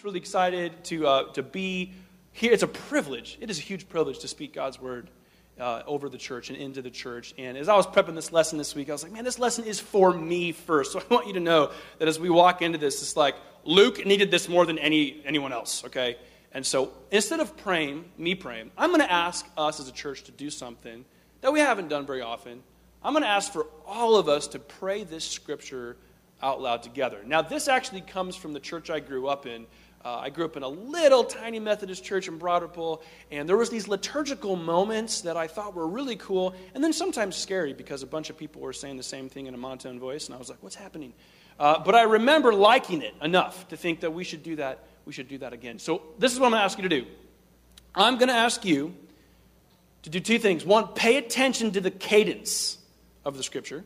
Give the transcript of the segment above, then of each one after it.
just really excited to, uh, to be here. It's a privilege. It is a huge privilege to speak God's word uh, over the church and into the church. And as I was prepping this lesson this week, I was like, man, this lesson is for me first. So I want you to know that as we walk into this, it's like Luke needed this more than any, anyone else, okay? And so instead of praying, me praying, I'm going to ask us as a church to do something that we haven't done very often. I'm going to ask for all of us to pray this scripture out loud together. Now, this actually comes from the church I grew up in. Uh, I grew up in a little tiny Methodist church in Ripple, and there was these liturgical moments that I thought were really cool, and then sometimes scary because a bunch of people were saying the same thing in a monotone voice, and I was like, "What's happening?" Uh, but I remember liking it enough to think that we should do that. We should do that again. So this is what I'm going to ask you to do. I'm going to ask you to do two things. One, pay attention to the cadence of the scripture,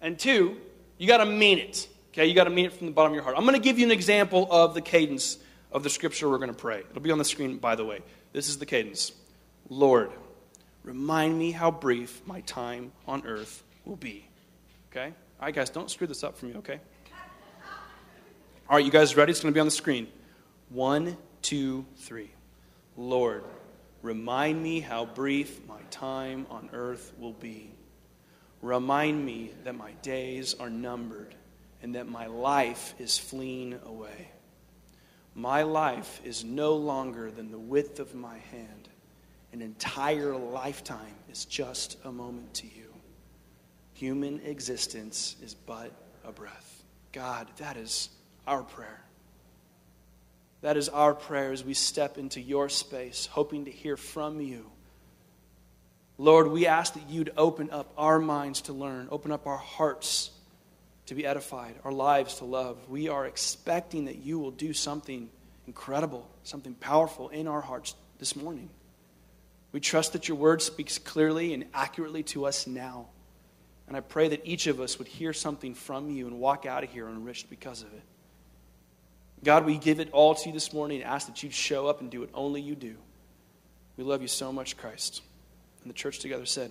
and two, you got to mean it. Okay, you got to mean it from the bottom of your heart. I'm going to give you an example of the cadence of the scripture we're going to pray. It'll be on the screen, by the way. This is the cadence Lord, remind me how brief my time on earth will be. Okay? All right, guys, don't screw this up for me, okay? All right, you guys ready? It's going to be on the screen. One, two, three. Lord, remind me how brief my time on earth will be. Remind me that my days are numbered and that my life is fleeing away. My life is no longer than the width of my hand. An entire lifetime is just a moment to you. Human existence is but a breath. God, that is our prayer. That is our prayer as we step into your space, hoping to hear from you Lord, we ask that you'd open up our minds to learn, open up our hearts to be edified, our lives to love. We are expecting that you will do something incredible, something powerful in our hearts this morning. We trust that your word speaks clearly and accurately to us now. And I pray that each of us would hear something from you and walk out of here enriched because of it. God, we give it all to you this morning and ask that you'd show up and do what only you do. We love you so much, Christ. And the church together said,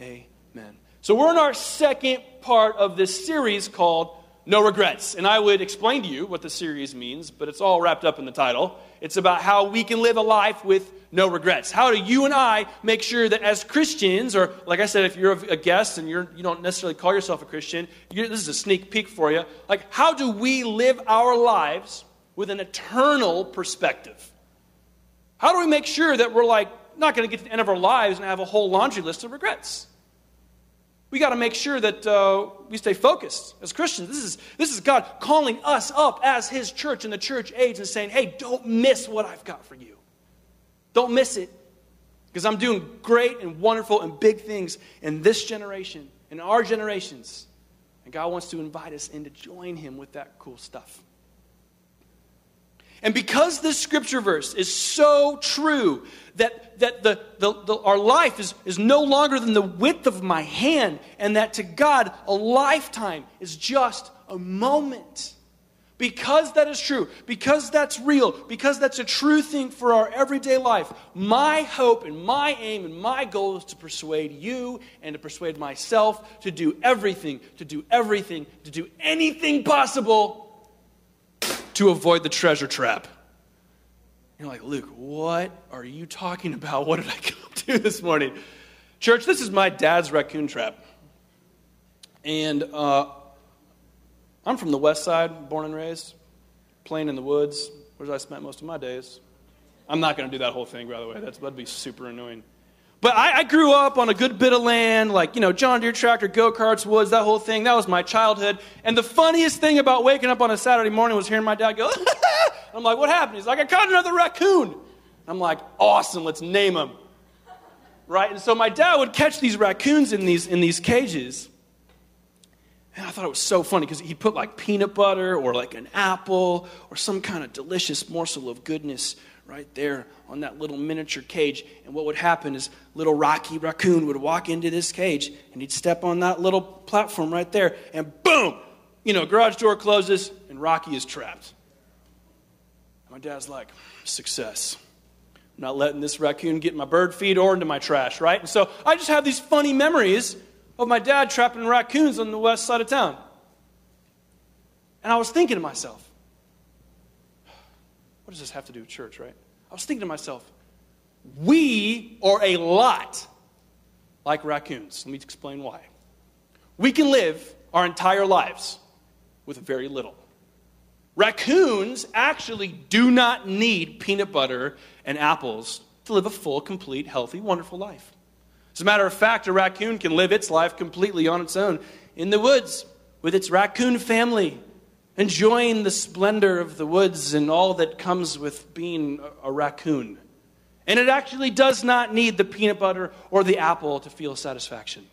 Amen. So we're in our second part of this series called No Regrets. And I would explain to you what the series means, but it's all wrapped up in the title. It's about how we can live a life with no regrets. How do you and I make sure that as Christians, or like I said, if you're a guest and you're, you don't necessarily call yourself a Christian, this is a sneak peek for you. Like, how do we live our lives with an eternal perspective? How do we make sure that we're like not going to get to the end of our lives and have a whole laundry list of regrets. We got to make sure that uh, we stay focused as Christians. This is, this is God calling us up as His church in the church age and saying, hey, don't miss what I've got for you. Don't miss it. Because I'm doing great and wonderful and big things in this generation, in our generations. And God wants to invite us in to join Him with that cool stuff. And because this scripture verse is so true that, that the, the, the, our life is, is no longer than the width of my hand, and that to God, a lifetime is just a moment. Because that is true, because that's real, because that's a true thing for our everyday life, my hope and my aim and my goal is to persuade you and to persuade myself to do everything, to do everything, to do anything possible to avoid the treasure trap. You're like, Luke, what are you talking about? What did I come to this morning? Church, this is my dad's raccoon trap. And uh, I'm from the west side, born and raised, playing in the woods, where I spent most of my days. I'm not going to do that whole thing, by the way. That's, that'd be super annoying. But I, I, grew up on a good bit of land, like, you know, John Deere tractor, go karts, woods, that whole thing. That was my childhood. And the funniest thing about waking up on a Saturday morning was hearing my dad go, I'm like, what happened? He's like, I caught another raccoon. I'm like, awesome, let's name him. Right? And so my dad would catch these raccoons in these, in these cages. And I thought it was so funny because he'd put like peanut butter or like an apple or some kind of delicious morsel of goodness right there on that little miniature cage. And what would happen is little Rocky Raccoon would walk into this cage and he'd step on that little platform right there, and boom, you know, garage door closes and Rocky is trapped. My dad's like, success. I'm not letting this raccoon get my bird feed or into my trash, right? And so I just have these funny memories of my dad trapping raccoons on the west side of town. And I was thinking to myself, what does this have to do with church, right? I was thinking to myself, we are a lot like raccoons. Let me explain why. We can live our entire lives with very little. Raccoons actually do not need peanut butter and apples to live a full, complete, healthy, wonderful life. As a matter of fact, a raccoon can live its life completely on its own in the woods with its raccoon family, enjoying the splendor of the woods and all that comes with being a raccoon. And it actually does not need the peanut butter or the apple to feel satisfaction.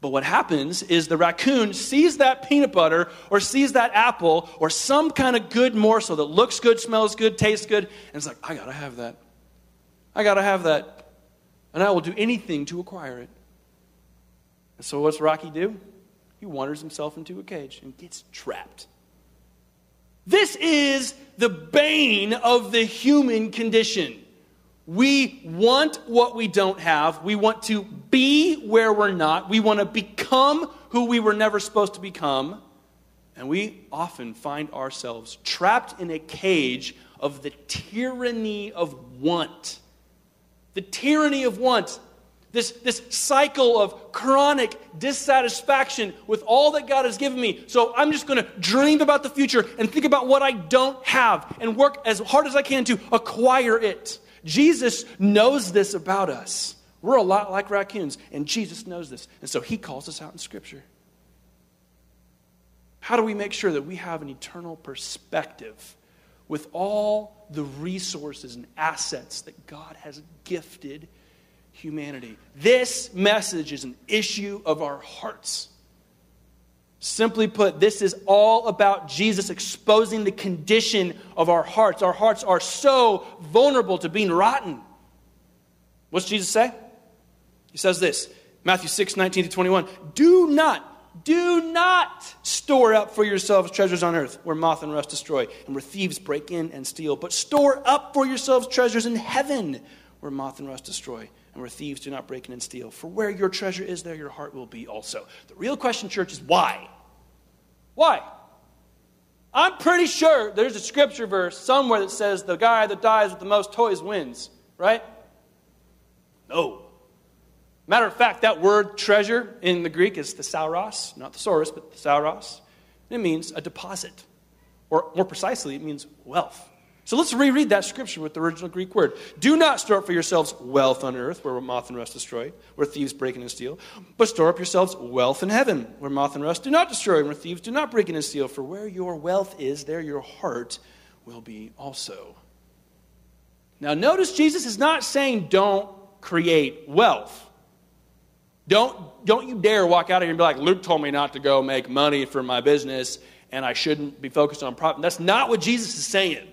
But what happens is the raccoon sees that peanut butter or sees that apple or some kind of good morsel that looks good, smells good, tastes good, and it's like, I gotta have that. I gotta have that. And I will do anything to acquire it. And so what's Rocky do? He wanders himself into a cage and gets trapped. This is the bane of the human condition. We want what we don't have. We want to be where we're not. We want to become who we were never supposed to become. And we often find ourselves trapped in a cage of the tyranny of want. The tyranny of want. This, this cycle of chronic dissatisfaction with all that God has given me. So I'm just going to dream about the future and think about what I don't have and work as hard as I can to acquire it. Jesus knows this about us. We're a lot like raccoons, and Jesus knows this. And so he calls us out in Scripture. How do we make sure that we have an eternal perspective with all the resources and assets that God has gifted humanity? This message is an issue of our hearts. Simply put, this is all about Jesus exposing the condition of our hearts. Our hearts are so vulnerable to being rotten. What's Jesus say? He says this Matthew 6, 19 to 21. Do not, do not store up for yourselves treasures on earth where moth and rust destroy and where thieves break in and steal, but store up for yourselves treasures in heaven where moth and rust destroy and where thieves do not break in and steal. For where your treasure is, there your heart will be also. The real question, church, is why? Why? I'm pretty sure there's a scripture verse somewhere that says the guy that dies with the most toys wins, right? No. Matter of fact, that word treasure in the Greek is thesauros, not thesaurus, but thesauros. It means a deposit. Or more precisely, it means wealth. So let's reread that scripture with the original Greek word. Do not store up for yourselves wealth on earth, where moth and rust destroy, where thieves break in and steal, but store up yourselves wealth in heaven, where moth and rust do not destroy, and where thieves do not break in and steal. For where your wealth is, there your heart will be also. Now, notice Jesus is not saying don't create wealth. Don't, don't you dare walk out of here and be like, Luke told me not to go make money for my business and I shouldn't be focused on profit. That's not what Jesus is saying.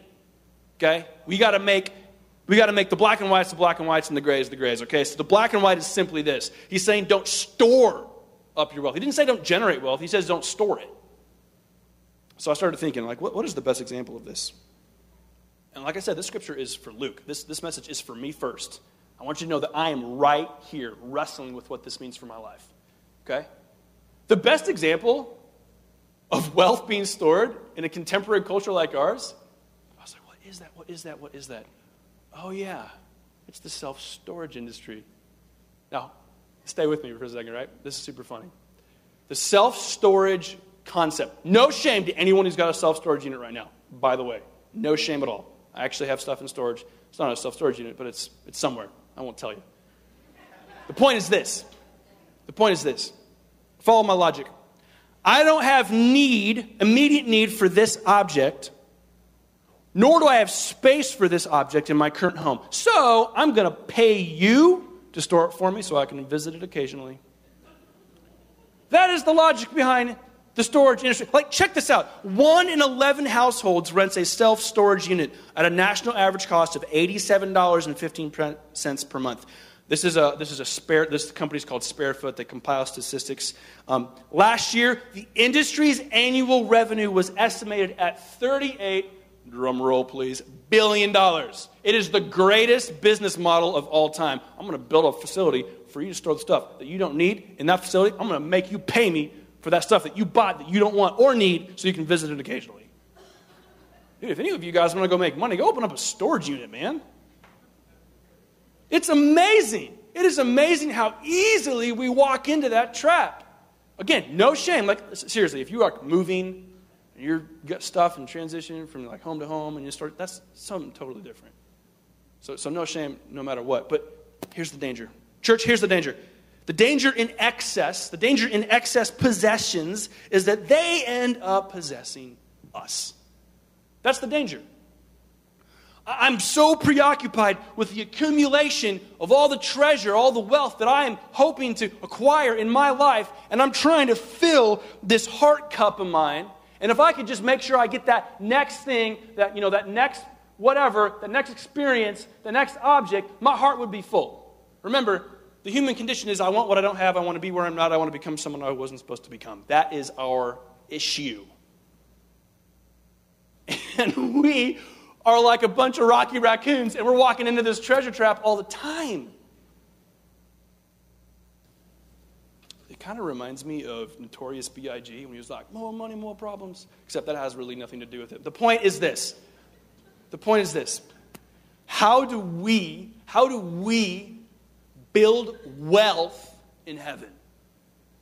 Okay? We got to make we got to make the black and whites the black and whites and the grays the grays. Okay? So the black and white is simply this. He's saying don't store up your wealth. He didn't say don't generate wealth. He says don't store it. So I started thinking, like, what, what is the best example of this? And like I said, this scripture is for Luke. This, this message is for me first. I want you to know that I am right here wrestling with what this means for my life. Okay? The best example of wealth being stored in a contemporary culture like ours is that? What is that? What is that? Oh, yeah, it's the self storage industry. Now, stay with me for a second, right? This is super funny. The self storage concept. No shame to anyone who's got a self storage unit right now, by the way. No shame at all. I actually have stuff in storage. It's not a self storage unit, but it's, it's somewhere. I won't tell you. The point is this. The point is this. Follow my logic. I don't have need, immediate need for this object nor do I have space for this object in my current home. So I'm going to pay you to store it for me so I can visit it occasionally. That is the logic behind the storage industry. Like, check this out. One in 11 households rents a self storage unit at a national average cost of $87.15 per month. This is a this is a spare. This company is called Sparefoot. They compile statistics. Um, last year, the industry's annual revenue was estimated at 38 drum roll please, billion dollars. It is the greatest business model of all time. I'm going to build a facility for you to store the stuff that you don't need in that facility. I'm going to make you pay me for that stuff that you bought that you don't want or need so you can visit it occasionally. Dude, if any of you guys want to go make money, go open up a storage unit, man. It's amazing. It is amazing how easily we walk into that trap. Again, no shame. Like seriously, if you are moving and you're got stuff and transition from like home to home and you start that's something totally different. So so no shame no matter what. But here's the danger. Church, here's the danger. The danger in excess, the danger in excess possessions is that they end up possessing us. That's the danger. I'm so preoccupied with the accumulation of all the treasure, all the wealth that I am hoping to acquire in my life, and I'm trying to fill this heart cup of mine. And if I could just make sure I get that next thing, that you know, that next whatever, the next experience, the next object, my heart would be full. Remember, the human condition is I want what I don't have, I want to be where I'm not, I want to become someone I wasn't supposed to become. That is our issue. And we are like a bunch of rocky raccoons, and we're walking into this treasure trap all the time. It kind of reminds me of Notorious B.I.G. when he was like, more money, more problems. Except that has really nothing to do with it. The point is this. The point is this. How do we, how do we build wealth in heaven?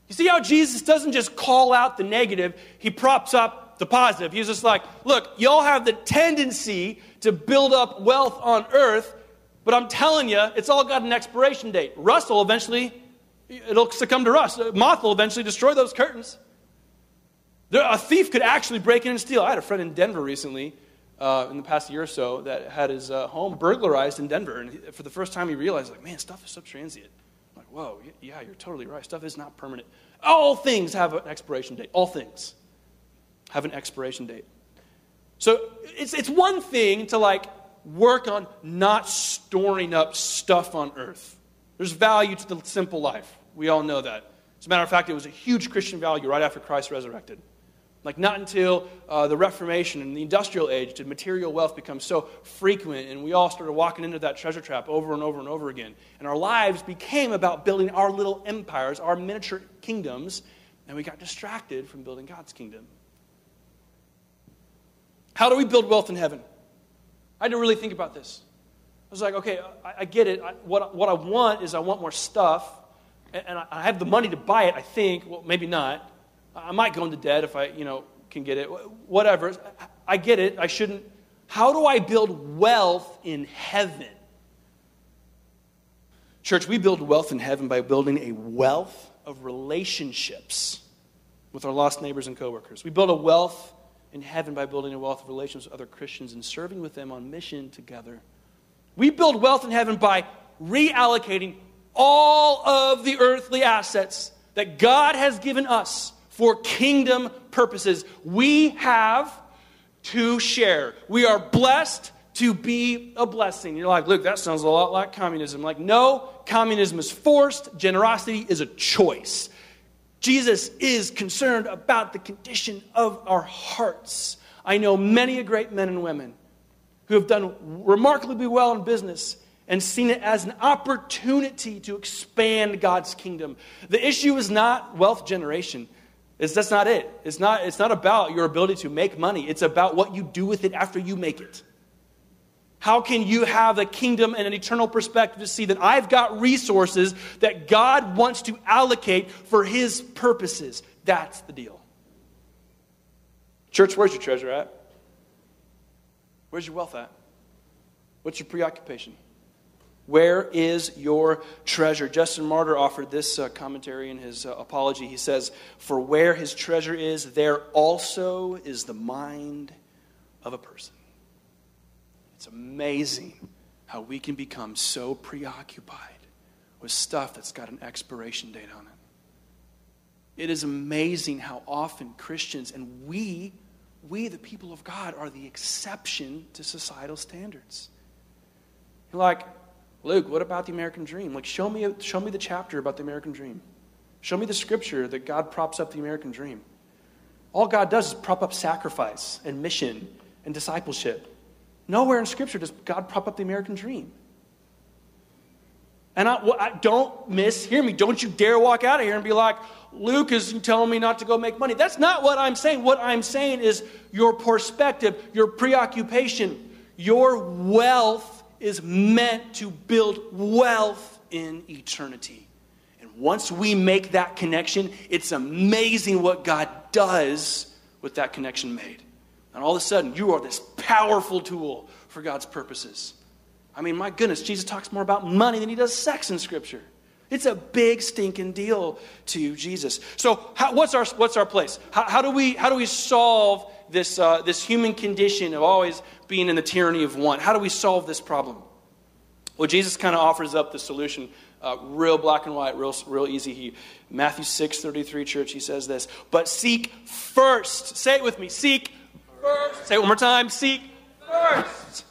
You see how Jesus doesn't just call out the negative, he props up the positive. He's just like, look, y'all have the tendency to build up wealth on earth, but I'm telling you, it's all got an expiration date. Rust will eventually, it'll succumb to rust. Moth will eventually destroy those curtains. There, a thief could actually break in and steal. I had a friend in Denver recently, uh, in the past year or so, that had his uh, home burglarized in Denver. And he, for the first time, he realized, like, man, stuff is so transient. I'm like, whoa, yeah, you're totally right. Stuff is not permanent. All things have an expiration date. All things have an expiration date. So it's, it's one thing to like work on not storing up stuff on earth. There's value to the simple life. We all know that. As a matter of fact, it was a huge Christian value right after Christ resurrected. Like, not until uh, the Reformation and the industrial age did material wealth become so frequent, and we all started walking into that treasure trap over and over and over again. And our lives became about building our little empires, our miniature kingdoms, and we got distracted from building God's kingdom. How do we build wealth in heaven? I had to really think about this. I was like, okay, I, I get it. I, what, what I want is I want more stuff, and, and I, I have the money to buy it, I think. Well, maybe not. I might go into debt if I, you know, can get it. Whatever. I get it. I shouldn't. How do I build wealth in heaven? Church, we build wealth in heaven by building a wealth of relationships with our lost neighbors and coworkers. We build a wealth in heaven by building a wealth of relationships with other Christians and serving with them on mission together. We build wealth in heaven by reallocating all of the earthly assets that God has given us for kingdom purposes. We have to share. We are blessed to be a blessing. You're like, look, that sounds a lot like communism. Like, no, communism is forced, generosity is a choice. Jesus is concerned about the condition of our hearts. I know many great men and women who have done remarkably well in business and seen it as an opportunity to expand God's kingdom. The issue is not wealth generation. It's, that's not it. It's not, it's not about your ability to make money. It's about what you do with it after you make it. How can you have a kingdom and an eternal perspective to see that I've got resources that God wants to allocate for His purposes? That's the deal. Church, where's your treasure at? Where's your wealth at? What's your preoccupation? Where is your treasure? Justin Martyr offered this uh, commentary in his uh, apology. He says, For where his treasure is, there also is the mind of a person. It's amazing how we can become so preoccupied with stuff that's got an expiration date on it. It is amazing how often Christians and we, we the people of God, are the exception to societal standards. Like, Luke, what about the American dream? Like, show me, show me the chapter about the American dream. Show me the scripture that God props up the American dream. All God does is prop up sacrifice and mission and discipleship. Nowhere in Scripture does God prop up the American dream. And I, well, I, don't mishear me. Don't you dare walk out of here and be like, Luke is telling me not to go make money. That's not what I'm saying. What I'm saying is your perspective, your preoccupation, your wealth is meant to build wealth in eternity. And once we make that connection, it's amazing what God does with that connection made. And all of a sudden, you are this powerful tool for God's purposes. I mean, my goodness, Jesus talks more about money than he does sex in Scripture. It's a big stinking deal to Jesus. So, how, what's, our, what's our place? How, how, do we, how do we solve this, uh, this human condition of always being in the tyranny of want? How do we solve this problem? Well, Jesus kind of offers up the solution, uh, real black and white, real, real easy. He, Matthew 6 33, church, he says this, but seek first. Say it with me seek first. Say it one more time seek first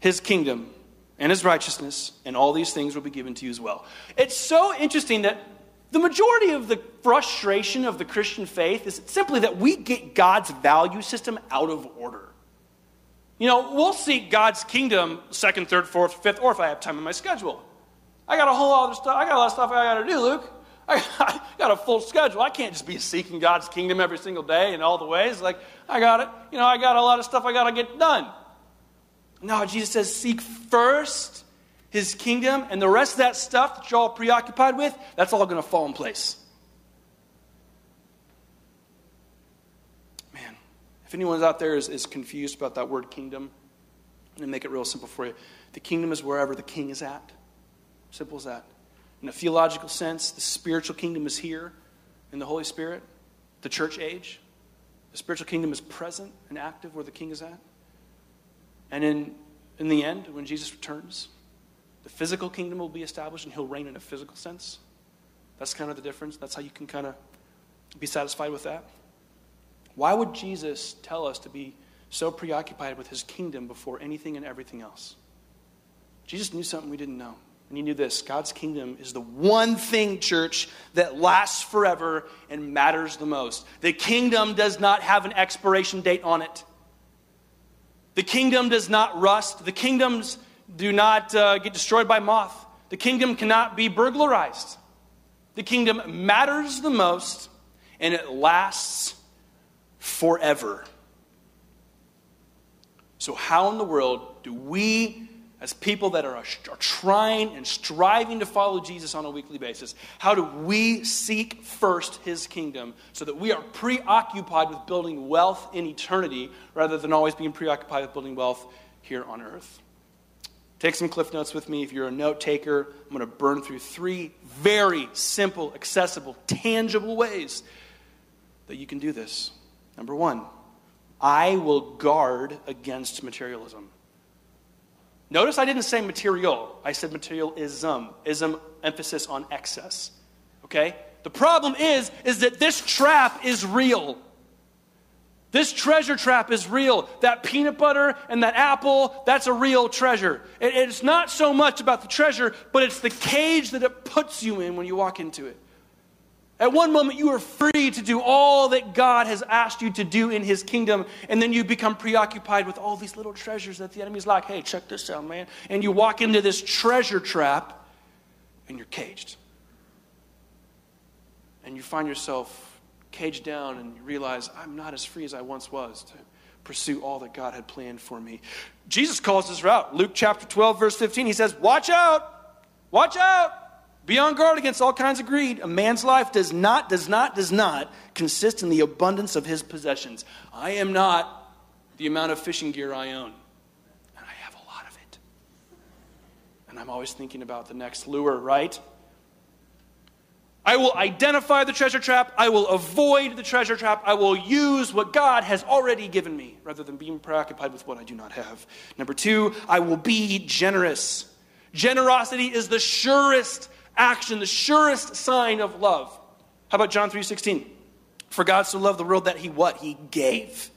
his kingdom and his righteousness, and all these things will be given to you as well. It's so interesting that the majority of the frustration of the Christian faith is simply that we get God's value system out of order. You know, we'll seek God's kingdom second, third, fourth, fifth, or if I have time in my schedule. I got a whole lot of stuff. I got a lot of stuff I got to do, Luke. I, I got a full schedule. I can't just be seeking God's kingdom every single day in all the ways. Like I got it. You know, I got a lot of stuff I got to get done. No, Jesus says, seek first his kingdom, and the rest of that stuff that you're all preoccupied with, that's all going to fall in place. Man, if anyone out there is, is confused about that word kingdom, going to make it real simple for you. The kingdom is wherever the king is at. Simple as that. In a theological sense, the spiritual kingdom is here in the Holy Spirit, the church age. The spiritual kingdom is present and active where the king is at. And in, in the end, when Jesus returns, the physical kingdom will be established and he'll reign in a physical sense. That's kind of the difference. That's how you can kind of be satisfied with that. Why would Jesus tell us to be so preoccupied with his kingdom before anything and everything else? Jesus knew something we didn't know. And he knew this God's kingdom is the one thing, church, that lasts forever and matters the most. The kingdom does not have an expiration date on it. The kingdom does not rust. The kingdoms do not uh, get destroyed by moth. The kingdom cannot be burglarized. The kingdom matters the most and it lasts forever. So, how in the world do we as people that are, are trying and striving to follow Jesus on a weekly basis, how do we seek first his kingdom so that we are preoccupied with building wealth in eternity rather than always being preoccupied with building wealth here on earth? Take some cliff notes with me. If you're a note taker, I'm going to burn through three very simple, accessible, tangible ways that you can do this. Number one, I will guard against materialism. Notice I didn't say material, I said materialism. Ism, emphasis on excess. Okay? The problem is, is that this trap is real. This treasure trap is real. That peanut butter and that apple, that's a real treasure. It, it's not so much about the treasure, but it's the cage that it puts you in when you walk into it. At one moment, you are free to do all that God has asked you to do in His kingdom, and then you become preoccupied with all these little treasures that the enemy's like, hey, check this out, man. And you walk into this treasure trap, and you're caged. And you find yourself caged down, and realize, I'm not as free as I once was to pursue all that God had planned for me. Jesus calls this route. Luke chapter 12, verse 15, he says, Watch out! Watch out! Be on guard against all kinds of greed. A man's life does not, does not, does not consist in the abundance of his possessions. I am not the amount of fishing gear I own, and I have a lot of it. And I'm always thinking about the next lure, right? I will identify the treasure trap. I will avoid the treasure trap. I will use what God has already given me rather than being preoccupied with what I do not have. Number two, I will be generous. Generosity is the surest action, the surest sign of love. How about John 3:16? For God so loved the world that he what? He gave.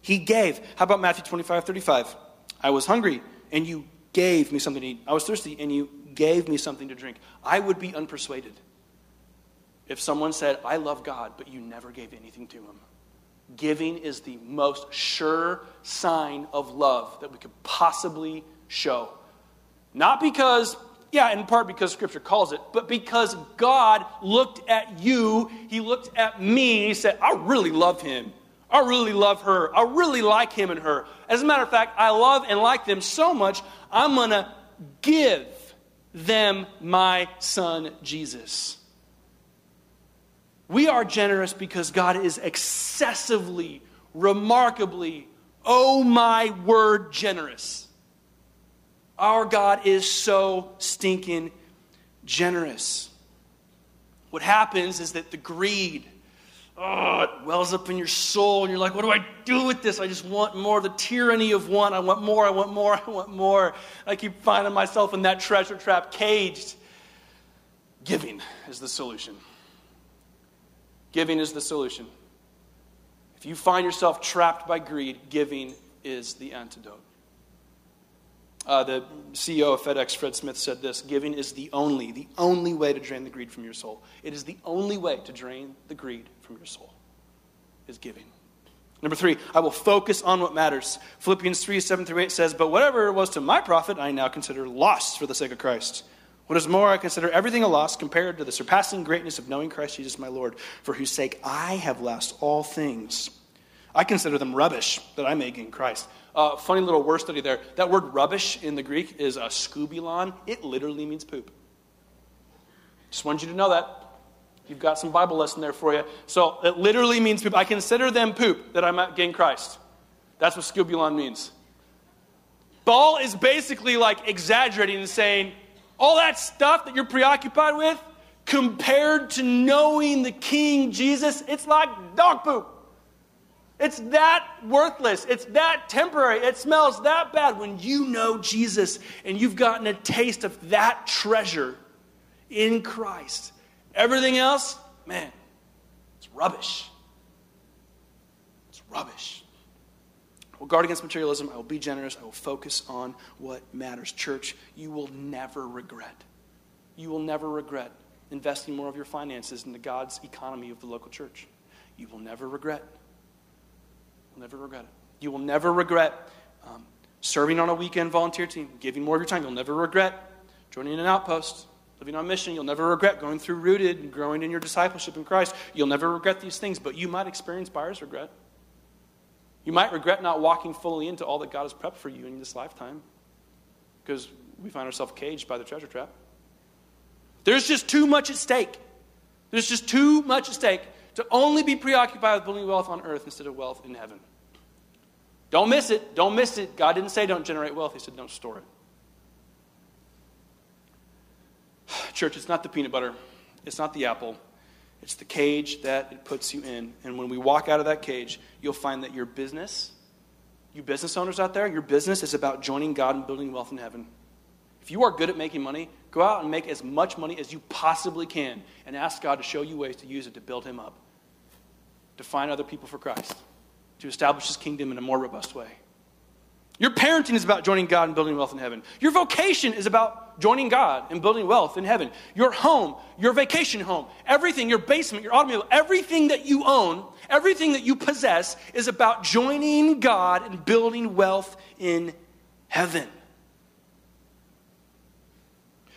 He gave. How about Matthew 25, 35? I was hungry and you gave me something to eat. I was thirsty and you gave me something to drink. I would be unpersuaded if someone said, I love God, but you never gave anything to him. Giving is the most sure sign of love that we could possibly show. Not because Yeah, in part because Scripture calls it, but because God looked at you, He looked at me, He said, I really love him. I really love her. I really like him and her. As a matter of fact, I love and like them so much, I'm going to give them my son Jesus. We are generous because God is excessively, remarkably, oh my word, generous. Our God is so stinking generous. What happens is that the greed, oh, it wells up in your soul, and you're like, what do I do with this? I just want more. The tyranny of one. I want more, I want more, I want more. I keep finding myself in that treasure trap, caged. Giving is the solution. Giving is the solution. If you find yourself trapped by greed, giving is the antidote. Uh, the CEO of FedEx, Fred Smith, said this Giving is the only, the only way to drain the greed from your soul. It is the only way to drain the greed from your soul, is giving. Number three, I will focus on what matters. Philippians 3 7 through 8 says, But whatever was to my profit, I now consider loss for the sake of Christ. What is more, I consider everything a loss compared to the surpassing greatness of knowing Christ Jesus my Lord, for whose sake I have lost all things. I consider them rubbish that I may gain Christ. Uh, funny little word study there. That word rubbish in the Greek is a skubalon. It literally means poop. Just wanted you to know that. You've got some Bible lesson there for you. So it literally means poop. I consider them poop that I might gain Christ. That's what skubalon means. Paul is basically like exaggerating and saying, all that stuff that you're preoccupied with, compared to knowing the King Jesus, it's like dog poop. It's that worthless. It's that temporary. It smells that bad when you know Jesus and you've gotten a taste of that treasure in Christ. Everything else, man, it's rubbish. It's rubbish. Will guard against materialism. I will be generous. I will focus on what matters. Church, you will never regret. You will never regret investing more of your finances into God's economy of the local church. You will never regret. You'll never regret it. You will never regret um, serving on a weekend volunteer team, giving more of your time. You'll never regret joining an outpost, living on mission. You'll never regret going through rooted and growing in your discipleship in Christ. You'll never regret these things, but you might experience buyer's regret. You might regret not walking fully into all that God has prepped for you in this lifetime because we find ourselves caged by the treasure trap. There's just too much at stake. There's just too much at stake to only be preoccupied with building wealth on earth instead of wealth in heaven. Don't miss it. Don't miss it. God didn't say don't generate wealth, He said don't store it. Church, it's not the peanut butter, it's not the apple. It's the cage that it puts you in. And when we walk out of that cage, you'll find that your business, you business owners out there, your business is about joining God and building wealth in heaven. If you are good at making money, go out and make as much money as you possibly can and ask God to show you ways to use it to build Him up to find other people for Christ, to establish his kingdom in a more robust way. Your parenting is about joining God and building wealth in heaven. Your vocation is about joining God and building wealth in heaven. Your home, your vacation home, everything, your basement, your automobile, everything that you own, everything that you possess is about joining God and building wealth in heaven.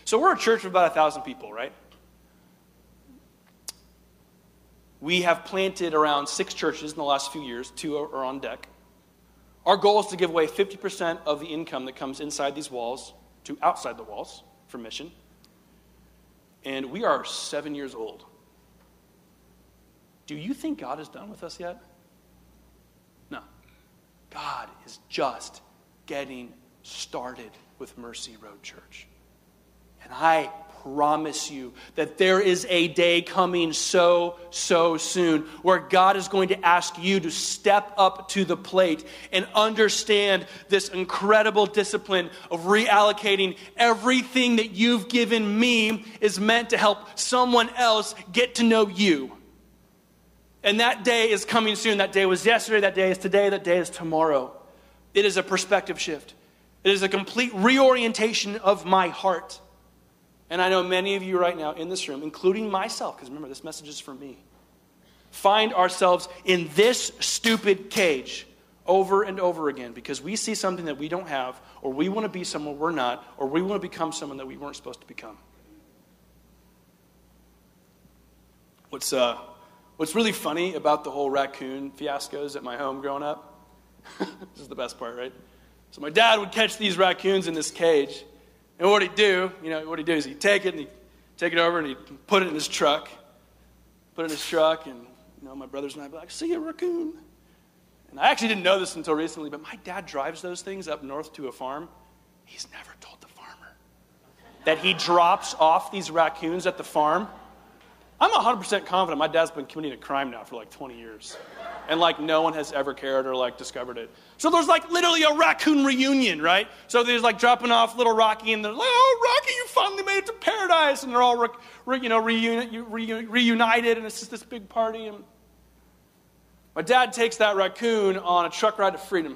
So we're a church of about a thousand people, right? We have planted around six churches in the last few years, two are on deck. Our goal is to give away 50% of the income that comes inside these walls to outside the walls for mission. And we are seven years old. Do you think God is done with us yet? No. God is just getting started with Mercy Road Church. And I promise you that there is a day coming so, so soon where God is going to ask you to step up to the plate and understand this incredible discipline of reallocating everything that you've given me is meant to help someone else get to know you. And that day is coming soon. That day was yesterday, that day is today, that day is tomorrow. It is a perspective shift. It is a complete reorientation of my heart. And I know many of you right now in this room, including myself, because remember, this message is for me, find ourselves in this stupid cage over and over again because we see something that we don't have, or we want to be someone we're not, or we want to become someone that we weren't supposed to become. What's, uh, what's really funny about the whole raccoon fiascos at my home growing up? this is the best part, right? So my dad would catch these raccoons in this cage, and what he'd do, you know, what he'd do is he'd take it and he'd take it over and he'd put it in his truck, put it in his truck, and you know, my brothers and I'd be like, "See a raccoon." And I actually didn't know this until recently, but my dad drives those things up north to a farm. He's never told the farmer that he drops off these raccoons at the farm. I'm 100% confident my dad's been committing a crime now for like 20 years. And like no one has ever cared or like discovered it. So there's like literally a raccoon reunion, right? So there's like dropping off little Rocky and they're like, oh, Rocky, you finally made it to paradise. And they're all, re- re- you know, reuni- re- reunited and it's just this big party. And my dad takes that raccoon on a truck ride to freedom.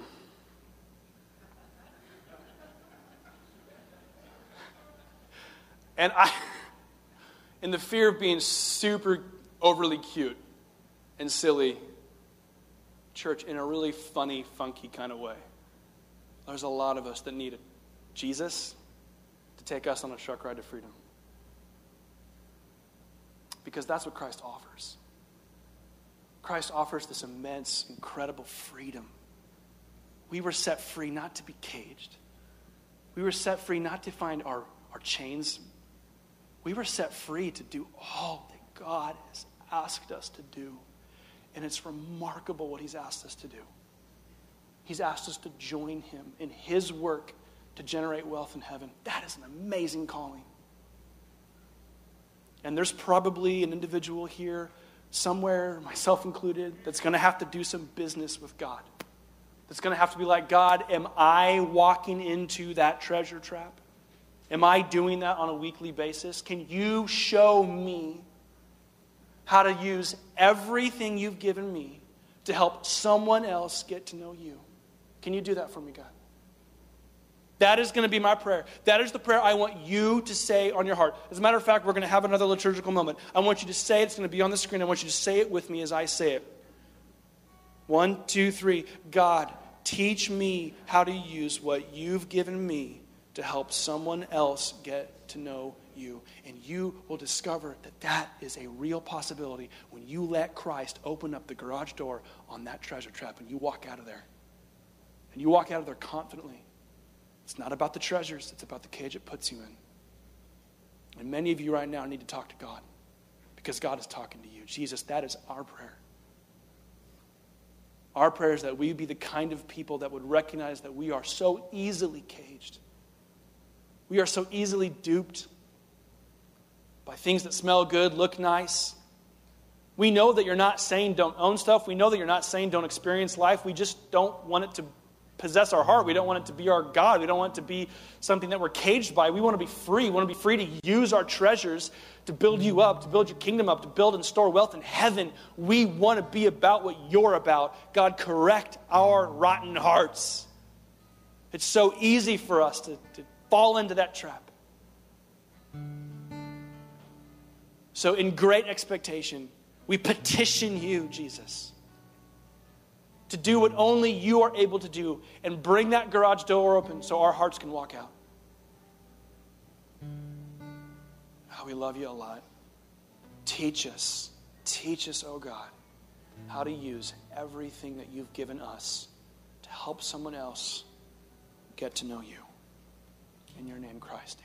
And I, in the fear of being super overly cute and silly, church, in a really funny, funky kind of way, there's a lot of us that need Jesus to take us on a truck ride to freedom. Because that's what Christ offers. Christ offers this immense, incredible freedom. We were set free not to be caged. We were set free not to find our, our chains. We were set free to do all that God has asked us to do. And it's remarkable what He's asked us to do. He's asked us to join Him in His work to generate wealth in heaven. That is an amazing calling. And there's probably an individual here somewhere, myself included, that's going to have to do some business with God. That's going to have to be like, God, am I walking into that treasure trap? Am I doing that on a weekly basis? Can you show me how to use everything you've given me to help someone else get to know you? Can you do that for me, God? That is going to be my prayer. That is the prayer I want you to say on your heart. As a matter of fact, we're going to have another liturgical moment. I want you to say it. It's going to be on the screen. I want you to say it with me as I say it. One, two, three. God, teach me how to use what you've given me to help someone else get to know you. And you will discover that that is a real possibility when you let Christ open up the garage door on that treasure trap and you walk out of there. And you walk out of there confidently it's not about the treasures, it's about the cage it puts you in. And many of you right now need to talk to God because God is talking to you. Jesus, that is our prayer. Our prayer is that we be the kind of people that would recognize that we are so easily caged. We are so easily duped by things that smell good, look nice. We know that you're not saying don't own stuff. We know that you're not saying don't experience life. We just don't want it to possess our heart. We don't want it to be our God. We don't want it to be something that we're caged by. We want to be free. We want to be free to use our treasures to build you up, to build your kingdom up, to build and store wealth in heaven. We want to be about what you're about. God, correct our rotten hearts. It's so easy for us to, to fall into that trap. So, in great expectation, we petition you, Jesus to do what only you are able to do and bring that garage door open so our hearts can walk out. Oh, we love you a lot. Teach us, teach us, oh God, how to use everything that you've given us to help someone else get to know you. In your name, Christ.